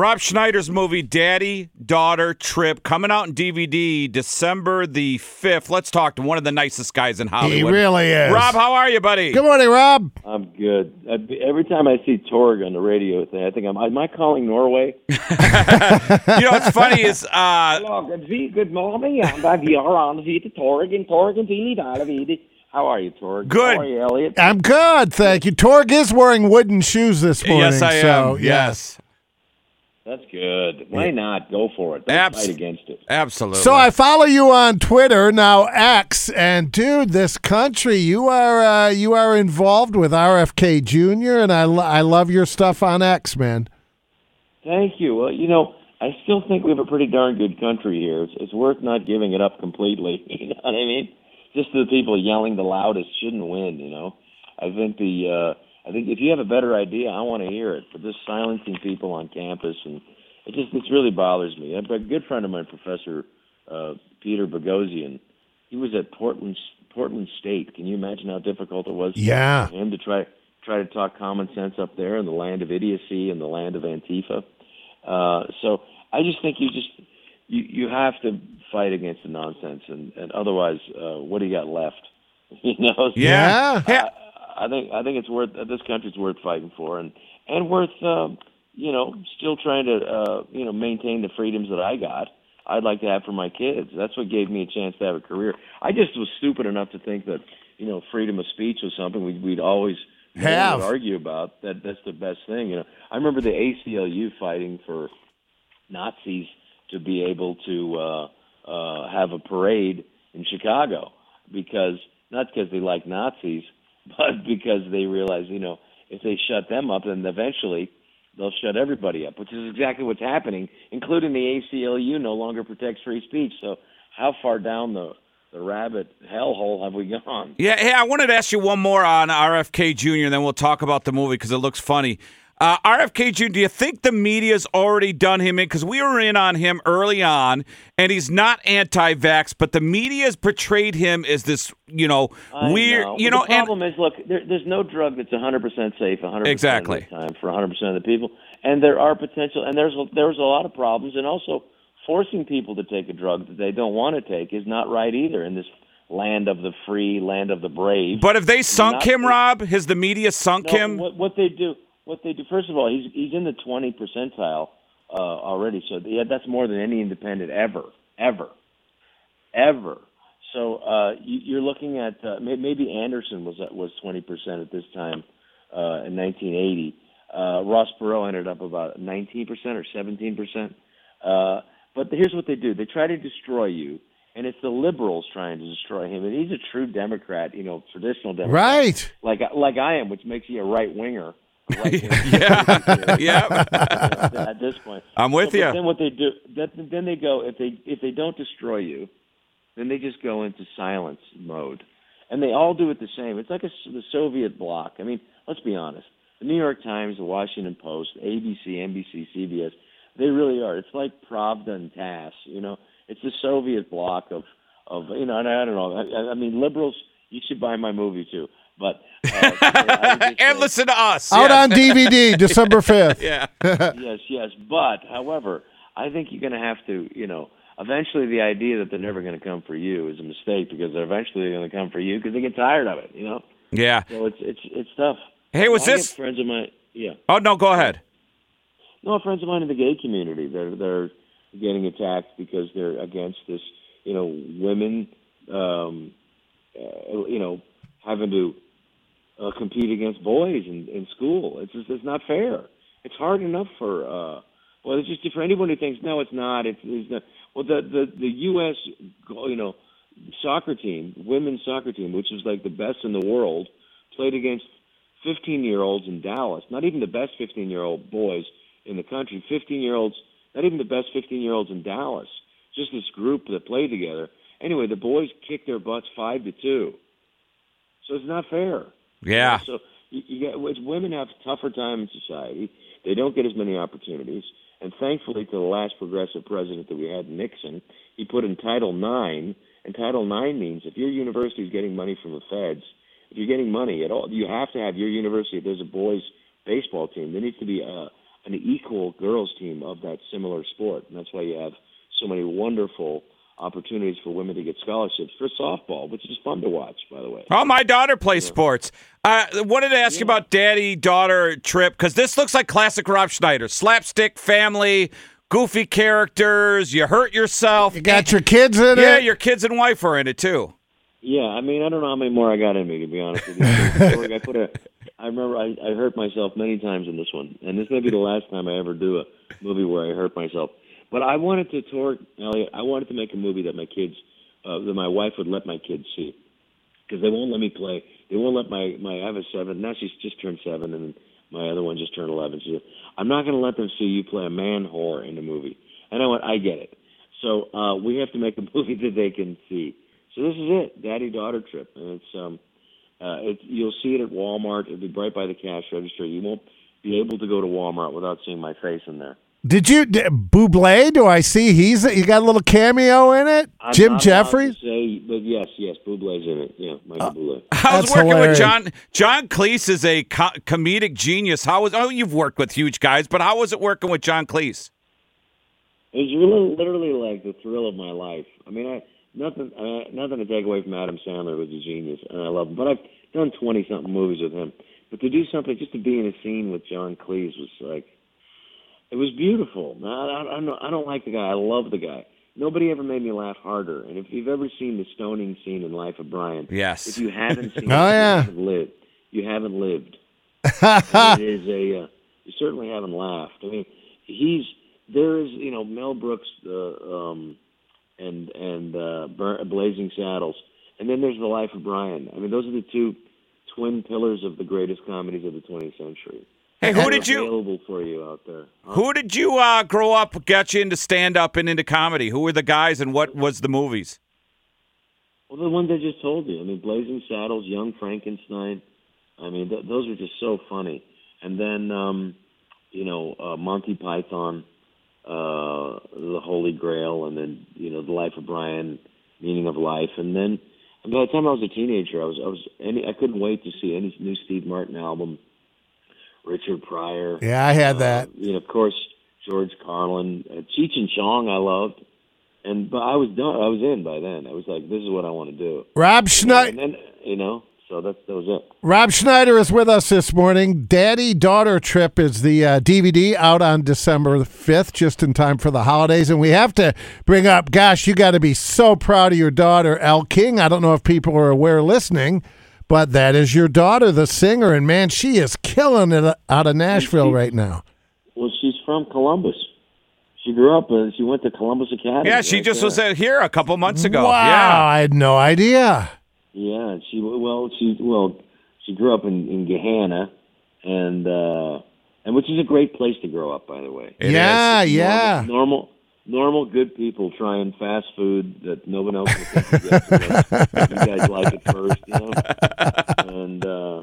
Rob Schneider's movie Daddy Daughter Trip coming out in DVD December the 5th. Let's talk to one of the nicest guys in Hollywood. He really is. Rob, how are you, buddy? Good morning, Rob. I'm good. Every time I see Torg on the radio thing, I think, I'm am I calling Norway? you know what's funny is uh, Hello, good, good morning. I'm here on the Torg and Torg and Tilly How are you, Torg? Good. How are you, Elliott? I'm good, thank you. Torg is wearing wooden shoes this morning. yes, I so, am. Yes, That's good. Why not? Go for it. Don't Abs- fight against it. absolutely. So I follow you on Twitter now X, and dude, this country you are uh, you are involved with RFK Jr. and I lo- I love your stuff on X, man. Thank you. Well, you know, I still think we have a pretty darn good country here. It's, it's worth not giving it up completely. You know what I mean? Just the people yelling the loudest shouldn't win. You know, I think the uh, I think if you have a better idea, I want to hear it. But just silencing people on campus and it just it really bothers me. A good friend of mine, Professor uh, Peter Boghossian, he was at Portland Portland State. Can you imagine how difficult it was? Yeah. for him to try try to talk common sense up there in the land of idiocy and the land of Antifa. Uh, so I just think you just you you have to fight against the nonsense, and, and otherwise, uh, what do you got left? you know. So yeah. Yeah. I, think I think it's worth this country's worth fighting for, and and worth um, you know still trying to uh, you know maintain the freedoms that I got. I'd like to have for my kids. That's what gave me a chance to have a career. I just was stupid enough to think that you know freedom of speech was something we'd, we'd always Have. argue about. That that's the best thing. You know, I remember the ACLU fighting for Nazis to be able to uh, uh, have a parade in Chicago because not because they like Nazis, but because they realize you know if they shut them up, then eventually they'll shut everybody up, which is exactly what's happening, including the ACLU no longer protects free speech. So how far down the the rabbit hellhole have we gone? Yeah, hey, I wanted to ask you one more on RFK Jr. and then we'll talk about the movie because it looks funny. Uh, RFK Jr., do you think the media's already done him in? Because we were in on him early on, and he's not anti-vax, but the media's portrayed him as this, you know, I weird, know. you know, the problem is, look, there, there's no drug that's 100% safe 100% Exactly. of the time for 100% of the people, and there are potential, and there's a, there's a lot of problems, and also forcing people to take a drug that they don't want to take is not right either in this land of the free, land of the brave. but have they sunk Not- him, Rob? Has the media sunk No, him? What, what they do, what they do. First of all, he's he's in the 20 percentile uh, already, so yeah, that's more than any independent ever, ever, ever. So uh, you, you're looking at uh, may- maybe Anderson was was 20 percent at this time uh, in 1980. Uh, Ross Perot ended up about 19 percent or 17 percent. Uh, but here's what they do: they try to destroy you. And it's the liberals trying to destroy him, and he's a true Democrat, you know, traditional Democrat Right. like like I am, which makes you a right winger. A right-winger. yeah, yeah. At this point, I'm with So, you. But then what they do, that, then they go if they if they don't destroy you, then they just go into silence mode, and they all do it the same. It's like a, the Soviet bloc. I mean, let's be honest. The New York Times, the Washington Post, ABC, NBC, CBS, they really are. It's like Pravda and TASS. You know, it's the Soviet bloc of of you know. And I don't know. I, I mean, liberals. You should buy my movie too. But uh, I would just and say- listen to us. Out yes. on DVD, December 5th. Yeah. yes, yes. But, however, I think you're going to have to, you know, eventually the idea that they're never going to come for you is a mistake because they're eventually going to come for you because they get tired of it, you know. Yeah. So it's it's it's tough. Hey, was I get this? friends of mine? Yeah, Oh no, go ahead. no, friends of mine in the gay community. They're they're getting attacked because they're against this, you know, women, um, uh, you know, having to uh, compete against boys in, in school. It's just it's not fair. It's hard enough for uh, well, it's just for anyone who thinks no, it's not. It's, it's not. Well, the the the U.S. you know soccer team, women's soccer team, which is like the best in the world, played against 15 year olds in Dallas. Not even the best 15 year old boys in the country. 15 year olds, not even the best 15 year olds in Dallas. Just this group that played together. Anyway, the boys kicked their butts five to two. So it's not fair. Yeah. So you, you women have a tougher time in society. They don't get as many opportunities. And thankfully, to the last progressive president that we had, Nixon, he put in Title IX. And Title IX means if your university is getting money from the feds, if you're getting money at all, you have to have your university. If there's a boys baseball team, there needs to be a, an equal girls team of that similar sport, and that's why you have so many wonderful opportunities for women to get scholarships for softball, which is fun to watch, by the way. Oh, my daughter plays sports. Uh, wanted to ask you about daddy daughter trip because this looks like classic Rob Schneider slapstick family. Goofy characters, you hurt yourself. You got your kids in yeah, it. Yeah, your kids and wife are in it too. Yeah, I mean, I don't know how many more I got in me to be honest with you. I put a, I remember I, I hurt myself many times in this one, and this may be the last time I ever do a movie where I hurt myself. But I wanted to tour, Elliott. I wanted to make a movie that my kids, uh, that my wife would let my kids see, because they won't let me play. They won't let my my. I have a seven now. She's just turned seven, and my other one just turned eleven. So I'm not going to let them see you play a man whore in the movie. And I went, I get it. So uh, we have to make a movie that they can see. So this is it, daddy daughter trip, and it's um, uh, it, you'll see it at Walmart. It'll be right by the cash register. You won't be able to go to Walmart without seeing my face in there. Did you d- Bublé? Do I see he's you got a little cameo in it? I'm Jim not allowed Jeffries. to Say, but yes, yes, Bublé's in it. Yeah, Michael Uh, Bublé. I was That's working hilarious. with John. John Cleese is a co- comedic genius. How was? Oh, you've worked with huge guys, but how was it working with John Cleese? It's really, literally like the thrill of my life. I mean, I nothing, uh, nothing to take away from Adam Sandler, who's a genius, and I love him. But I've done twenty something movies with him. But to do something, just to be in a scene with John Cleese was like, it was beautiful. I, I, I, don't, I don't like the guy. I love the guy. Nobody ever made me laugh harder. And if you've ever seen the stoning scene in Life of Brian, Yes. if you haven't seen Oh, it, yeah. you haven't lived. You haven't lived. it is a. Uh, you certainly haven't laughed. I mean, he's there is you know Mel Brooks uh, um, and and uh, Bur- Blazing Saddles, and then there's The Life of Brian. I mean, those are the two twin pillars of the greatest comedies of the 20th century. Hey, who did you? available for you out there? Huh? Who did you uh, grow up, get you into stand up and into comedy? Who were the guys, and what was the movies? Well, the ones I just told you. I mean, Blazing Saddles, Young Frankenstein. I mean, th- those are just so funny. And then, um, you know, uh, Monty Python, uh, The Holy Grail, and then you know, The Life of Brian, Meaning of Life. And then, and by the time I was a teenager, I was I was any I couldn't wait to see any new Steve Martin album. Richard Pryor. Yeah, I had that. Uh, you know, of course, George Carlin, uh, Cheech and Chong. I loved. And but I was done. I was in by then. I was like, this is what I want to do. Rob And Schneider. then you know, so that that was it. Rob Schneider is with us this morning. Daddy Daughter Trip is the uh, DVD out on December 5th, just in time for the holidays. And we have to bring up, gosh, you got to be so proud of your daughter, Elle King. I don't know if people are aware listening, but that is your daughter, the singer. And man, she is killing it out of Nashville right now. Well, she's from Columbus. She grew up and she went to Columbus Academy. Yeah, she right just there. was uh, here a couple months ago. Wow, Yeah. I had no idea. Yeah, she well, she well, she grew up in in Gahanna, and uh and which is a great place to grow up, by the way. It yeah, is. yeah. Normal, normal, good people trying fast food that no one else will think you get. you guys like it first, you know. And uh,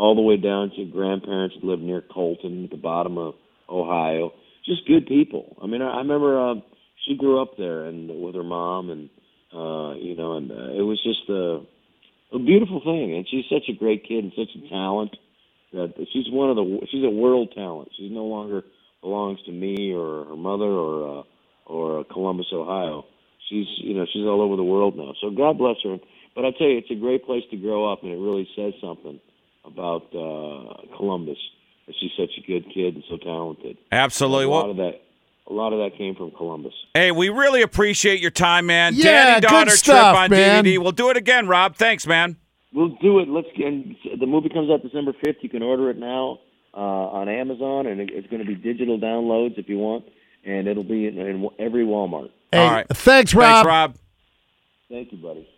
all the way down to grandparents that live near Colton, at the bottom of Ohio. Just good people. I mean, I, I remember uh, she grew up there and with her mom, and uh, you know, and uh, it was just a, a beautiful thing. And she's such a great kid and such a talent that she's one of the she's a world talent. She no longer belongs to me or her mother or uh, or Columbus, Ohio. She's you know she's all over the world now. So God bless her. But I tell you, it's a great place to grow up, and it really says something about uh, Columbus. She's such a good kid and so talented. Absolutely. A lot Well, of that, a lot of that came from Columbus. hey, we really appreciate your time, man. Yeah, Daddy good daughter stuff, trip on man. DVD. We'll do it again, Rob. Thanks, man. We'll do it. Let's get. And the movie comes out December fifth. You can order it now uh, on Amazon, and it's going to be digital downloads if you want, and it'll be in, in every Walmart. Hey, All right. Thanks, Rob. Thanks, Rob. Thank you, buddy.